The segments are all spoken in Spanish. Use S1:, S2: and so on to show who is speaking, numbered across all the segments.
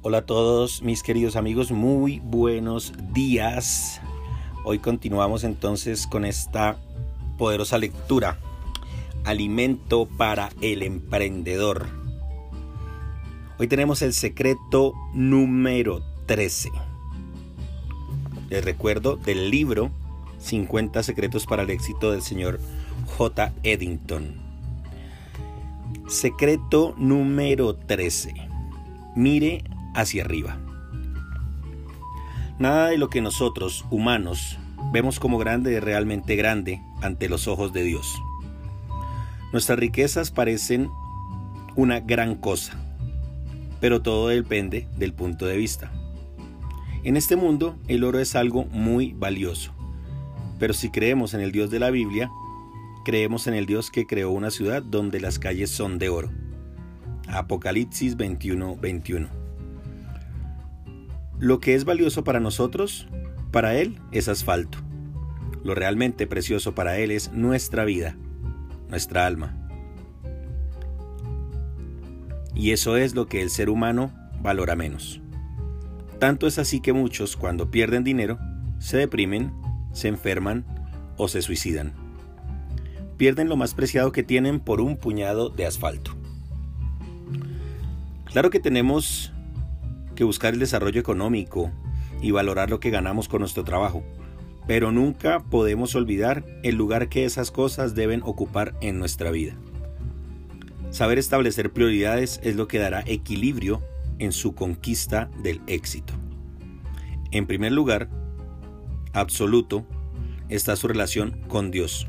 S1: Hola a todos mis queridos amigos, muy buenos días. Hoy continuamos entonces con esta poderosa lectura, Alimento para el Emprendedor. Hoy tenemos el secreto número 13. Les recuerdo del libro 50 secretos para el éxito del señor J. Eddington. Secreto número 13. Mire hacia arriba. Nada de lo que nosotros, humanos, vemos como grande es realmente grande ante los ojos de Dios. Nuestras riquezas parecen una gran cosa, pero todo depende del punto de vista. En este mundo el oro es algo muy valioso, pero si creemos en el Dios de la Biblia, creemos en el Dios que creó una ciudad donde las calles son de oro. Apocalipsis 21, 21. Lo que es valioso para nosotros, para Él es asfalto. Lo realmente precioso para Él es nuestra vida, nuestra alma. Y eso es lo que el ser humano valora menos. Tanto es así que muchos, cuando pierden dinero, se deprimen, se enferman o se suicidan. Pierden lo más preciado que tienen por un puñado de asfalto. Claro que tenemos que buscar el desarrollo económico y valorar lo que ganamos con nuestro trabajo, pero nunca podemos olvidar el lugar que esas cosas deben ocupar en nuestra vida. Saber establecer prioridades es lo que dará equilibrio en su conquista del éxito. En primer lugar, absoluto, está su relación con Dios.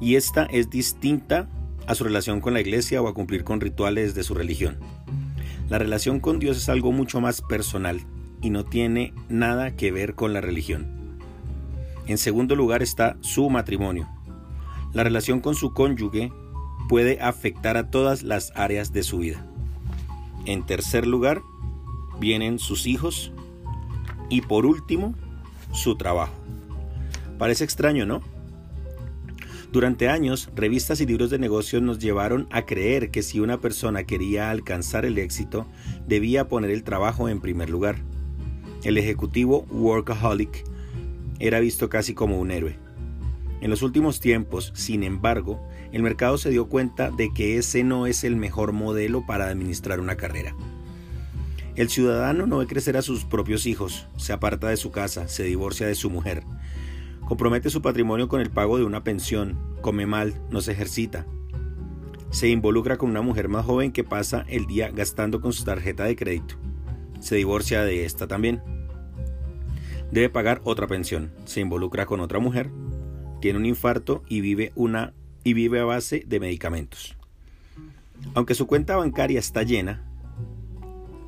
S1: Y esta es distinta a su relación con la iglesia o a cumplir con rituales de su religión. La relación con Dios es algo mucho más personal y no tiene nada que ver con la religión. En segundo lugar está su matrimonio. La relación con su cónyuge puede afectar a todas las áreas de su vida. En tercer lugar vienen sus hijos y por último su trabajo. Parece extraño, ¿no? Durante años, revistas y libros de negocios nos llevaron a creer que si una persona quería alcanzar el éxito, debía poner el trabajo en primer lugar. El ejecutivo workaholic era visto casi como un héroe. En los últimos tiempos, sin embargo, el mercado se dio cuenta de que ese no es el mejor modelo para administrar una carrera. El ciudadano no ve crecer a sus propios hijos, se aparta de su casa, se divorcia de su mujer, compromete su patrimonio con el pago de una pensión, come mal, no se ejercita. Se involucra con una mujer más joven que pasa el día gastando con su tarjeta de crédito. Se divorcia de esta también. Debe pagar otra pensión. Se involucra con otra mujer. Tiene un infarto y vive una y vive a base de medicamentos. Aunque su cuenta bancaria está llena,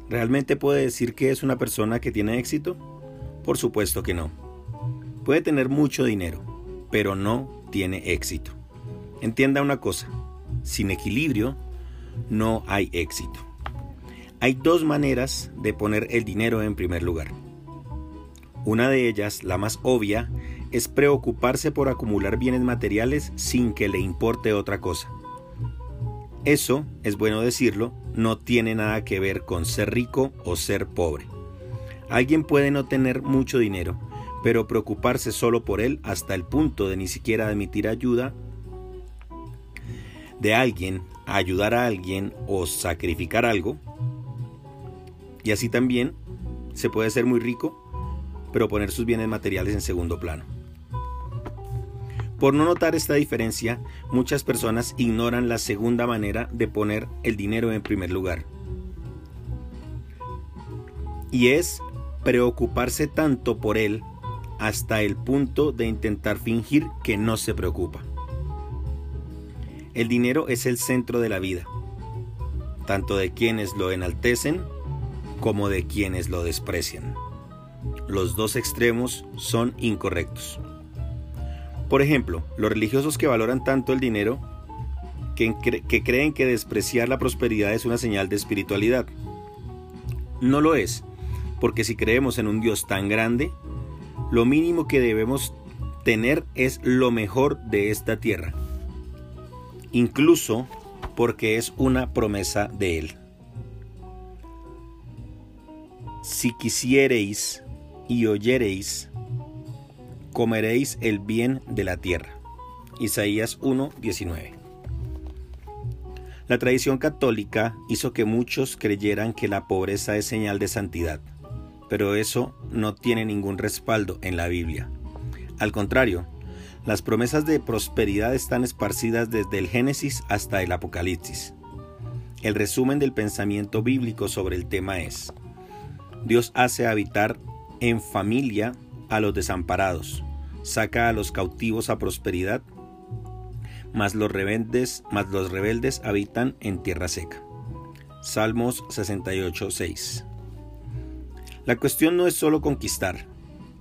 S1: ¿realmente puede decir que es una persona que tiene éxito? Por supuesto que no. Puede tener mucho dinero, pero no tiene éxito. Entienda una cosa, sin equilibrio no hay éxito. Hay dos maneras de poner el dinero en primer lugar. Una de ellas, la más obvia, es preocuparse por acumular bienes materiales sin que le importe otra cosa. Eso, es bueno decirlo, no tiene nada que ver con ser rico o ser pobre. Alguien puede no tener mucho dinero, pero preocuparse solo por él hasta el punto de ni siquiera admitir ayuda de alguien, ayudar a alguien o sacrificar algo. Y así también se puede ser muy rico, pero poner sus bienes materiales en segundo plano. Por no notar esta diferencia, muchas personas ignoran la segunda manera de poner el dinero en primer lugar. Y es preocuparse tanto por él hasta el punto de intentar fingir que no se preocupa. El dinero es el centro de la vida, tanto de quienes lo enaltecen como de quienes lo desprecian. Los dos extremos son incorrectos. Por ejemplo, los religiosos que valoran tanto el dinero que, que, creen que despreciar la prosperidad es una señal de espiritualidad. No lo es, porque si creemos en un Dios tan grande, lo mínimo que debemos tener es lo mejor de esta tierra, incluso porque es una promesa de Él. Si quisiereis y oyereis, comeréis el bien de la tierra. Isaías 1:19. La tradición católica hizo que muchos creyeran que la pobreza es señal de santidad, pero eso no tiene ningún respaldo en la Biblia. Al contrario, las promesas de prosperidad están esparcidas desde el Génesis hasta el Apocalipsis. El resumen del pensamiento bíblico sobre el tema es, Dios hace habitar en familia a los desamparados, saca a los cautivos a prosperidad mas los rebeldes, los rebeldes habitan en tierra seca. Salmos 68, 6. La cuestión no es solo conquistar.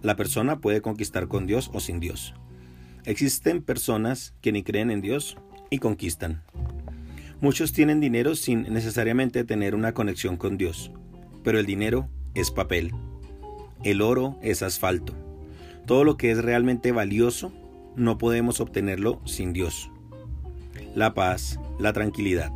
S1: La persona puede conquistar con Dios o sin Dios. Existen personas que ni creen en Dios y conquistan. Muchos tienen dinero sin necesariamente tener una conexión con Dios, pero el dinero es papel. El oro es asfalto. Todo lo que es realmente valioso no podemos obtenerlo sin Dios la paz, la tranquilidad.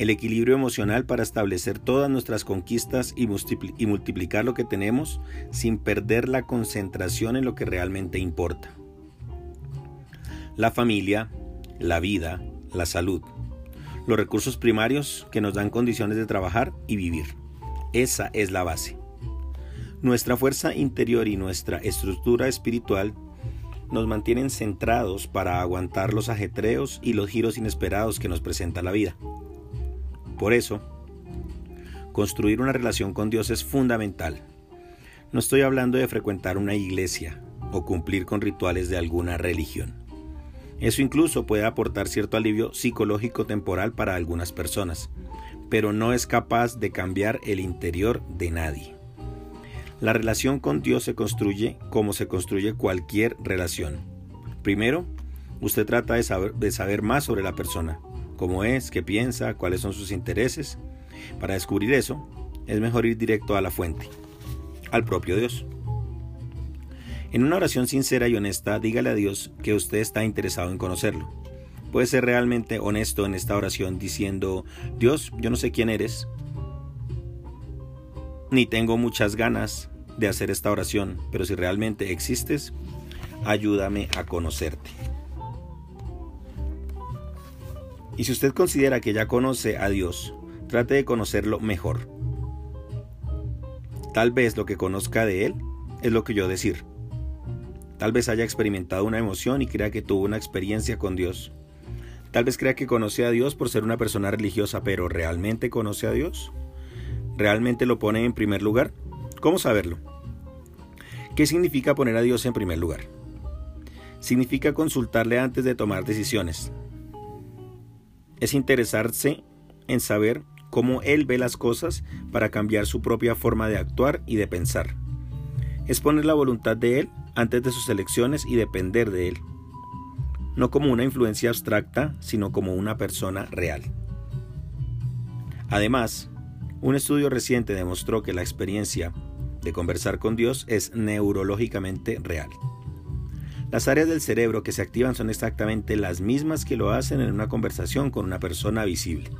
S1: El equilibrio emocional para establecer todas nuestras conquistas y, multiplicar lo que tenemos sin perder la concentración en lo que realmente importa. La familia, la vida, la salud. Los recursos primarios que nos dan condiciones de trabajar y vivir. Esa es la base. Nuestra fuerza interior y nuestra estructura espiritual nos mantienen centrados para aguantar los ajetreos y los giros inesperados que nos presenta la vida. Por eso, construir una relación con Dios es fundamental. No estoy hablando de frecuentar una iglesia o cumplir con rituales de alguna religión. Eso incluso puede aportar cierto alivio psicológico temporal para algunas personas, pero no es capaz de cambiar el interior de nadie. La relación con Dios se construye como se construye cualquier relación. Primero, usted trata de saber, más sobre la persona, cómo es, qué piensa, cuáles son sus intereses. Para descubrir eso, es mejor ir directo a la fuente, al propio Dios. En una oración sincera y honesta, dígale a Dios que usted está interesado en conocerlo. Puede ser realmente honesto en esta oración diciendo, Dios, yo no sé quién eres, ni tengo muchas ganas de hacer esta oración, pero si realmente existes, ayúdame a conocerte. Y si usted considera que ya conoce a Dios, trate de conocerlo mejor. Tal vez lo que conozca de Él es lo que yo decir. Tal vez haya experimentado una emoción y crea que tuvo una experiencia con Dios. Tal vez crea que conoce a Dios por ser una persona religiosa, pero ¿realmente conoce a Dios? ¿Realmente lo pone en primer lugar? ¿Cómo saberlo? ¿Qué significa poner a Dios en primer lugar? Significa consultarle antes de tomar decisiones. Es interesarse en saber cómo Él ve las cosas para cambiar su propia forma de actuar y de pensar. Es poner la voluntad de Él antes de sus elecciones y depender de Él. No como una influencia abstracta, sino como una persona real. Además, un estudio reciente demostró que la experiencia de conversar con Dios es neurológicamente real. Las áreas del cerebro que se activan son exactamente las mismas que lo hacen en una conversación con una persona visible.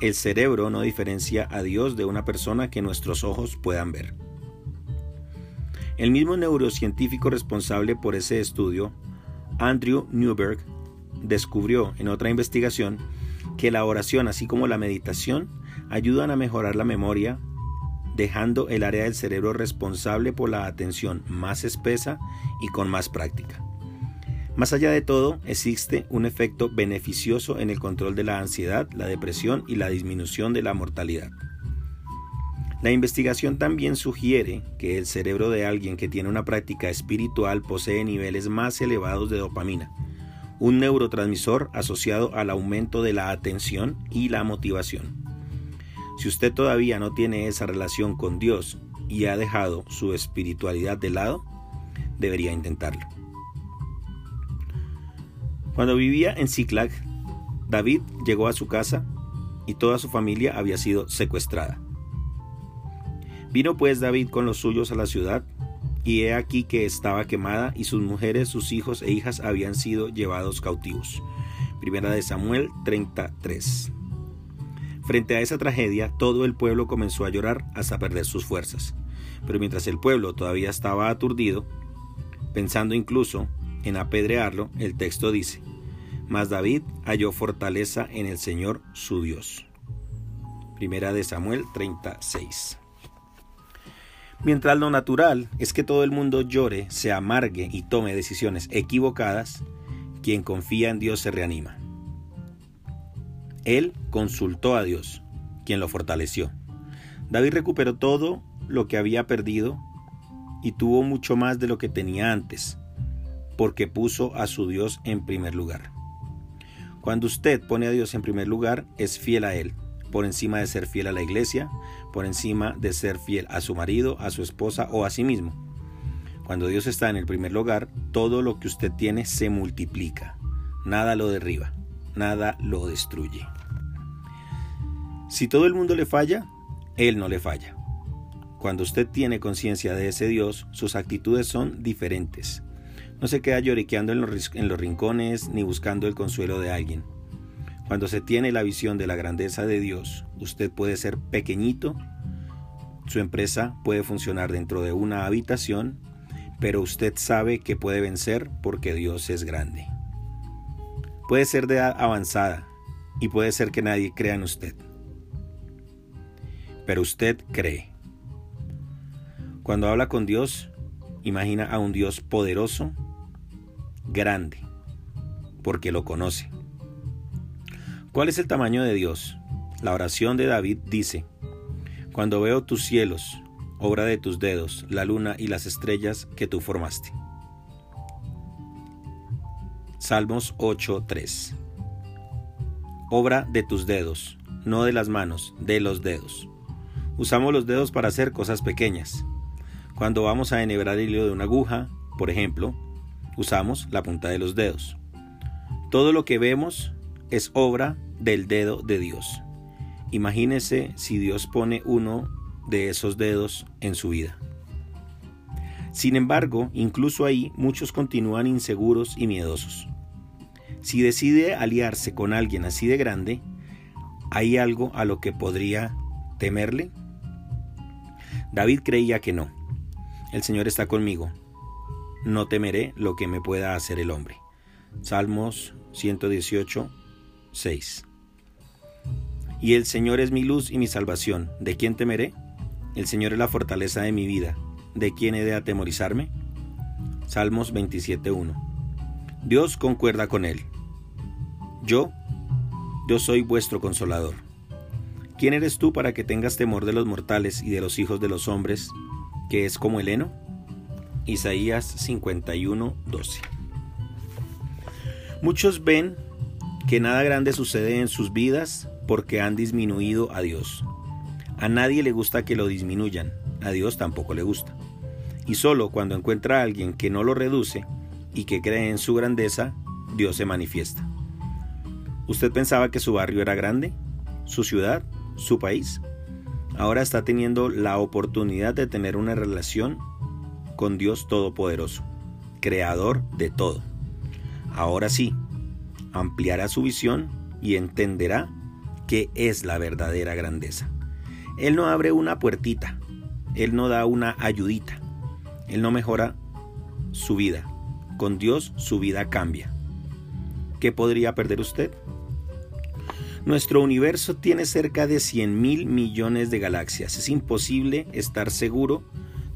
S1: El cerebro no diferencia a Dios de una persona que nuestros ojos puedan ver. El mismo neurocientífico responsable por ese estudio, Andrew Newberg, descubrió en otra investigación que la oración así como la meditación ayudan a mejorar la memoria, dejando el área del cerebro responsable por la atención más espesa y con más práctica. Más allá de todo, existe un efecto beneficioso en el control de la ansiedad, la depresión y la disminución de la mortalidad. La investigación también sugiere que el cerebro de alguien que tiene una práctica espiritual posee niveles más elevados de dopamina, un neurotransmisor asociado al aumento de la atención y la motivación. Si usted todavía no tiene esa relación con Dios y ha dejado su espiritualidad de lado, debería intentarlo. Cuando vivía en Ziklag, David llegó a su casa y toda su familia había sido secuestrada. Vino pues David con los suyos a la ciudad, y he aquí que estaba quemada, y sus mujeres, sus hijos e hijas habían sido llevados cautivos. Primera de Samuel 33. Frente a esa tragedia, todo el pueblo comenzó a llorar hasta perder sus fuerzas. Pero mientras el pueblo todavía estaba aturdido, pensando incluso en apedrearlo, el texto dice, Mas David halló fortaleza en el Señor su Dios. Primera de Samuel 36. Mientras lo natural es que todo el mundo llore, se amargue y tome decisiones equivocadas, quien confía en Dios se reanima. Él consultó a Dios, quien lo fortaleció. David recuperó todo lo que había perdido y tuvo mucho más de lo que tenía antes, porque puso a su Dios en primer lugar. Cuando usted pone a Dios en primer lugar, es fiel a Él, por encima de ser fiel a la iglesia, por encima de ser fiel a su marido, a su esposa o a sí mismo. Cuando Dios está en el primer lugar, todo lo que usted tiene se multiplica. Nada lo derriba, nada lo destruye. Si todo el mundo le falla, Él no le falla. Cuando usted tiene conciencia de ese Dios, sus actitudes son diferentes. No se queda lloriqueando en los, en los rincones ni buscando el consuelo de alguien. Cuando se tiene la visión de la grandeza de Dios, usted puede ser pequeñito, su empresa puede funcionar dentro de una habitación, pero usted sabe que puede vencer porque Dios es grande. Puede ser de edad avanzada y puede ser que nadie crea en usted pero usted cree. Cuando habla con Dios, imagina a un Dios poderoso, grande, porque lo conoce. ¿Cuál es el tamaño de Dios? La oración de David dice, Cuando veo tus cielos, obra de tus dedos, la luna y las estrellas que tú formaste. Salmos 8:3 Obra de tus dedos, no de las manos, de los dedos. Usamos los dedos para hacer cosas pequeñas. Cuando vamos a enhebrar el hilo de una aguja, por ejemplo, usamos la punta de los dedos. Todo lo que vemos es obra del dedo de Dios. Imagínese si Dios pone uno de esos dedos en su vida. Sin embargo, incluso ahí muchos continúan inseguros y miedosos. Si decide aliarse con alguien así de grande, ¿hay algo a lo que podría temerle? David creía que no. El Señor está conmigo. No temeré lo que me pueda hacer el hombre. Salmos 118, 6. Y el Señor es mi luz y mi salvación. ¿De quién temeré? El Señor es la fortaleza de mi vida. ¿De quién he de atemorizarme? Salmos 27.1. Dios concuerda con él. Yo, yo soy vuestro consolador. ¿Quién eres tú para que tengas temor de los mortales y de los hijos de los hombres, que es como el heno? Isaías 51, 12. Muchos ven que nada grande sucede en sus vidas porque han disminuido a Dios. A nadie le gusta que lo disminuyan, a Dios tampoco le gusta. Y solo cuando encuentra a alguien que no lo reduce y que cree en su grandeza, Dios se manifiesta. ¿Usted pensaba que su barrio era grande? ¿Su ciudad? su país, ahora está teniendo la oportunidad de tener una relación con Dios Todopoderoso, Creador de todo. Ahora sí, ampliará su visión y entenderá qué es la verdadera grandeza. Él no abre una puertita, Él no da una ayudita, Él no mejora su vida. Con Dios su vida cambia. ¿Qué podría perder usted? Nuestro universo tiene cerca de 100 mil millones de galaxias. Es imposible estar seguro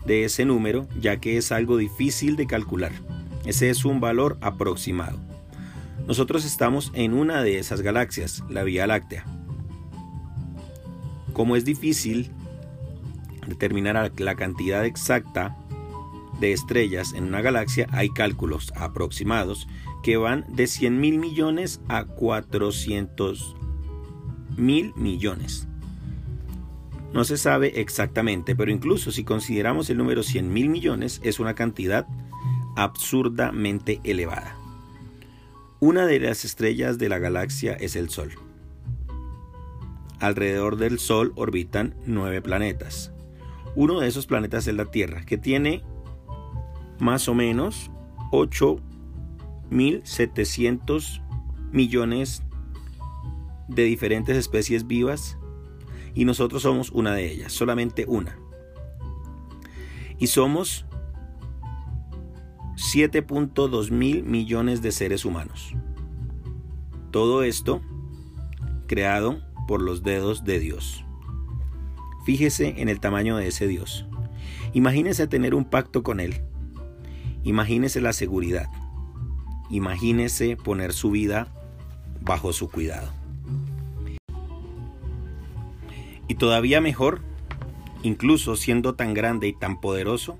S1: de ese número ya que es algo difícil de calcular. Ese es un valor aproximado. Nosotros estamos en una de esas galaxias, la Vía Láctea. Como es difícil determinar la cantidad exacta de estrellas en una galaxia, hay cálculos aproximados que van de 100 mil millones a 400 mil millones. No se sabe exactamente, pero incluso si consideramos el número 100 mil millones, es una cantidad absurdamente elevada. Una de las estrellas de la galaxia es el Sol. Alrededor del Sol orbitan nueve planetas. Uno de esos planetas es la Tierra, que tiene más o menos 8.700 millones de diferentes especies vivas Y nosotros somos una de ellas, solamente una. Y somos 7.2 mil millones de seres humanos. Todo esto creado por los dedos de Dios. Fíjese en el tamaño de ese Dios. Imagínese tener un pacto con Él. Imagínese la seguridad. Imagínese poner su vida bajo su cuidado. Y todavía mejor, incluso siendo tan grande y tan poderoso,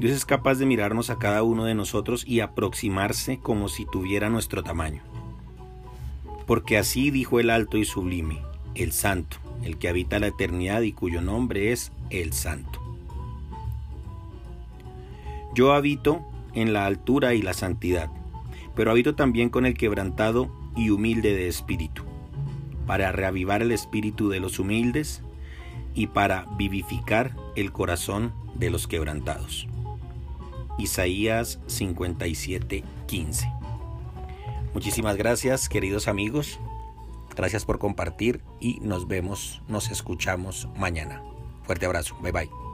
S1: Dios es capaz de mirarnos a cada uno de nosotros y aproximarse como si tuviera nuestro tamaño. Porque así dijo el alto y sublime, el santo, el que habita la eternidad y cuyo nombre es el santo. Yo habito en la altura y la santidad, pero habito también con el quebrantado y humilde de espíritu, para reavivar el espíritu de los humildes y para vivificar el corazón de los quebrantados. Isaías 57:15. Muchísimas gracias, queridos amigos. Gracias por compartir y nos vemos, nos escuchamos mañana. Fuerte abrazo. Bye bye.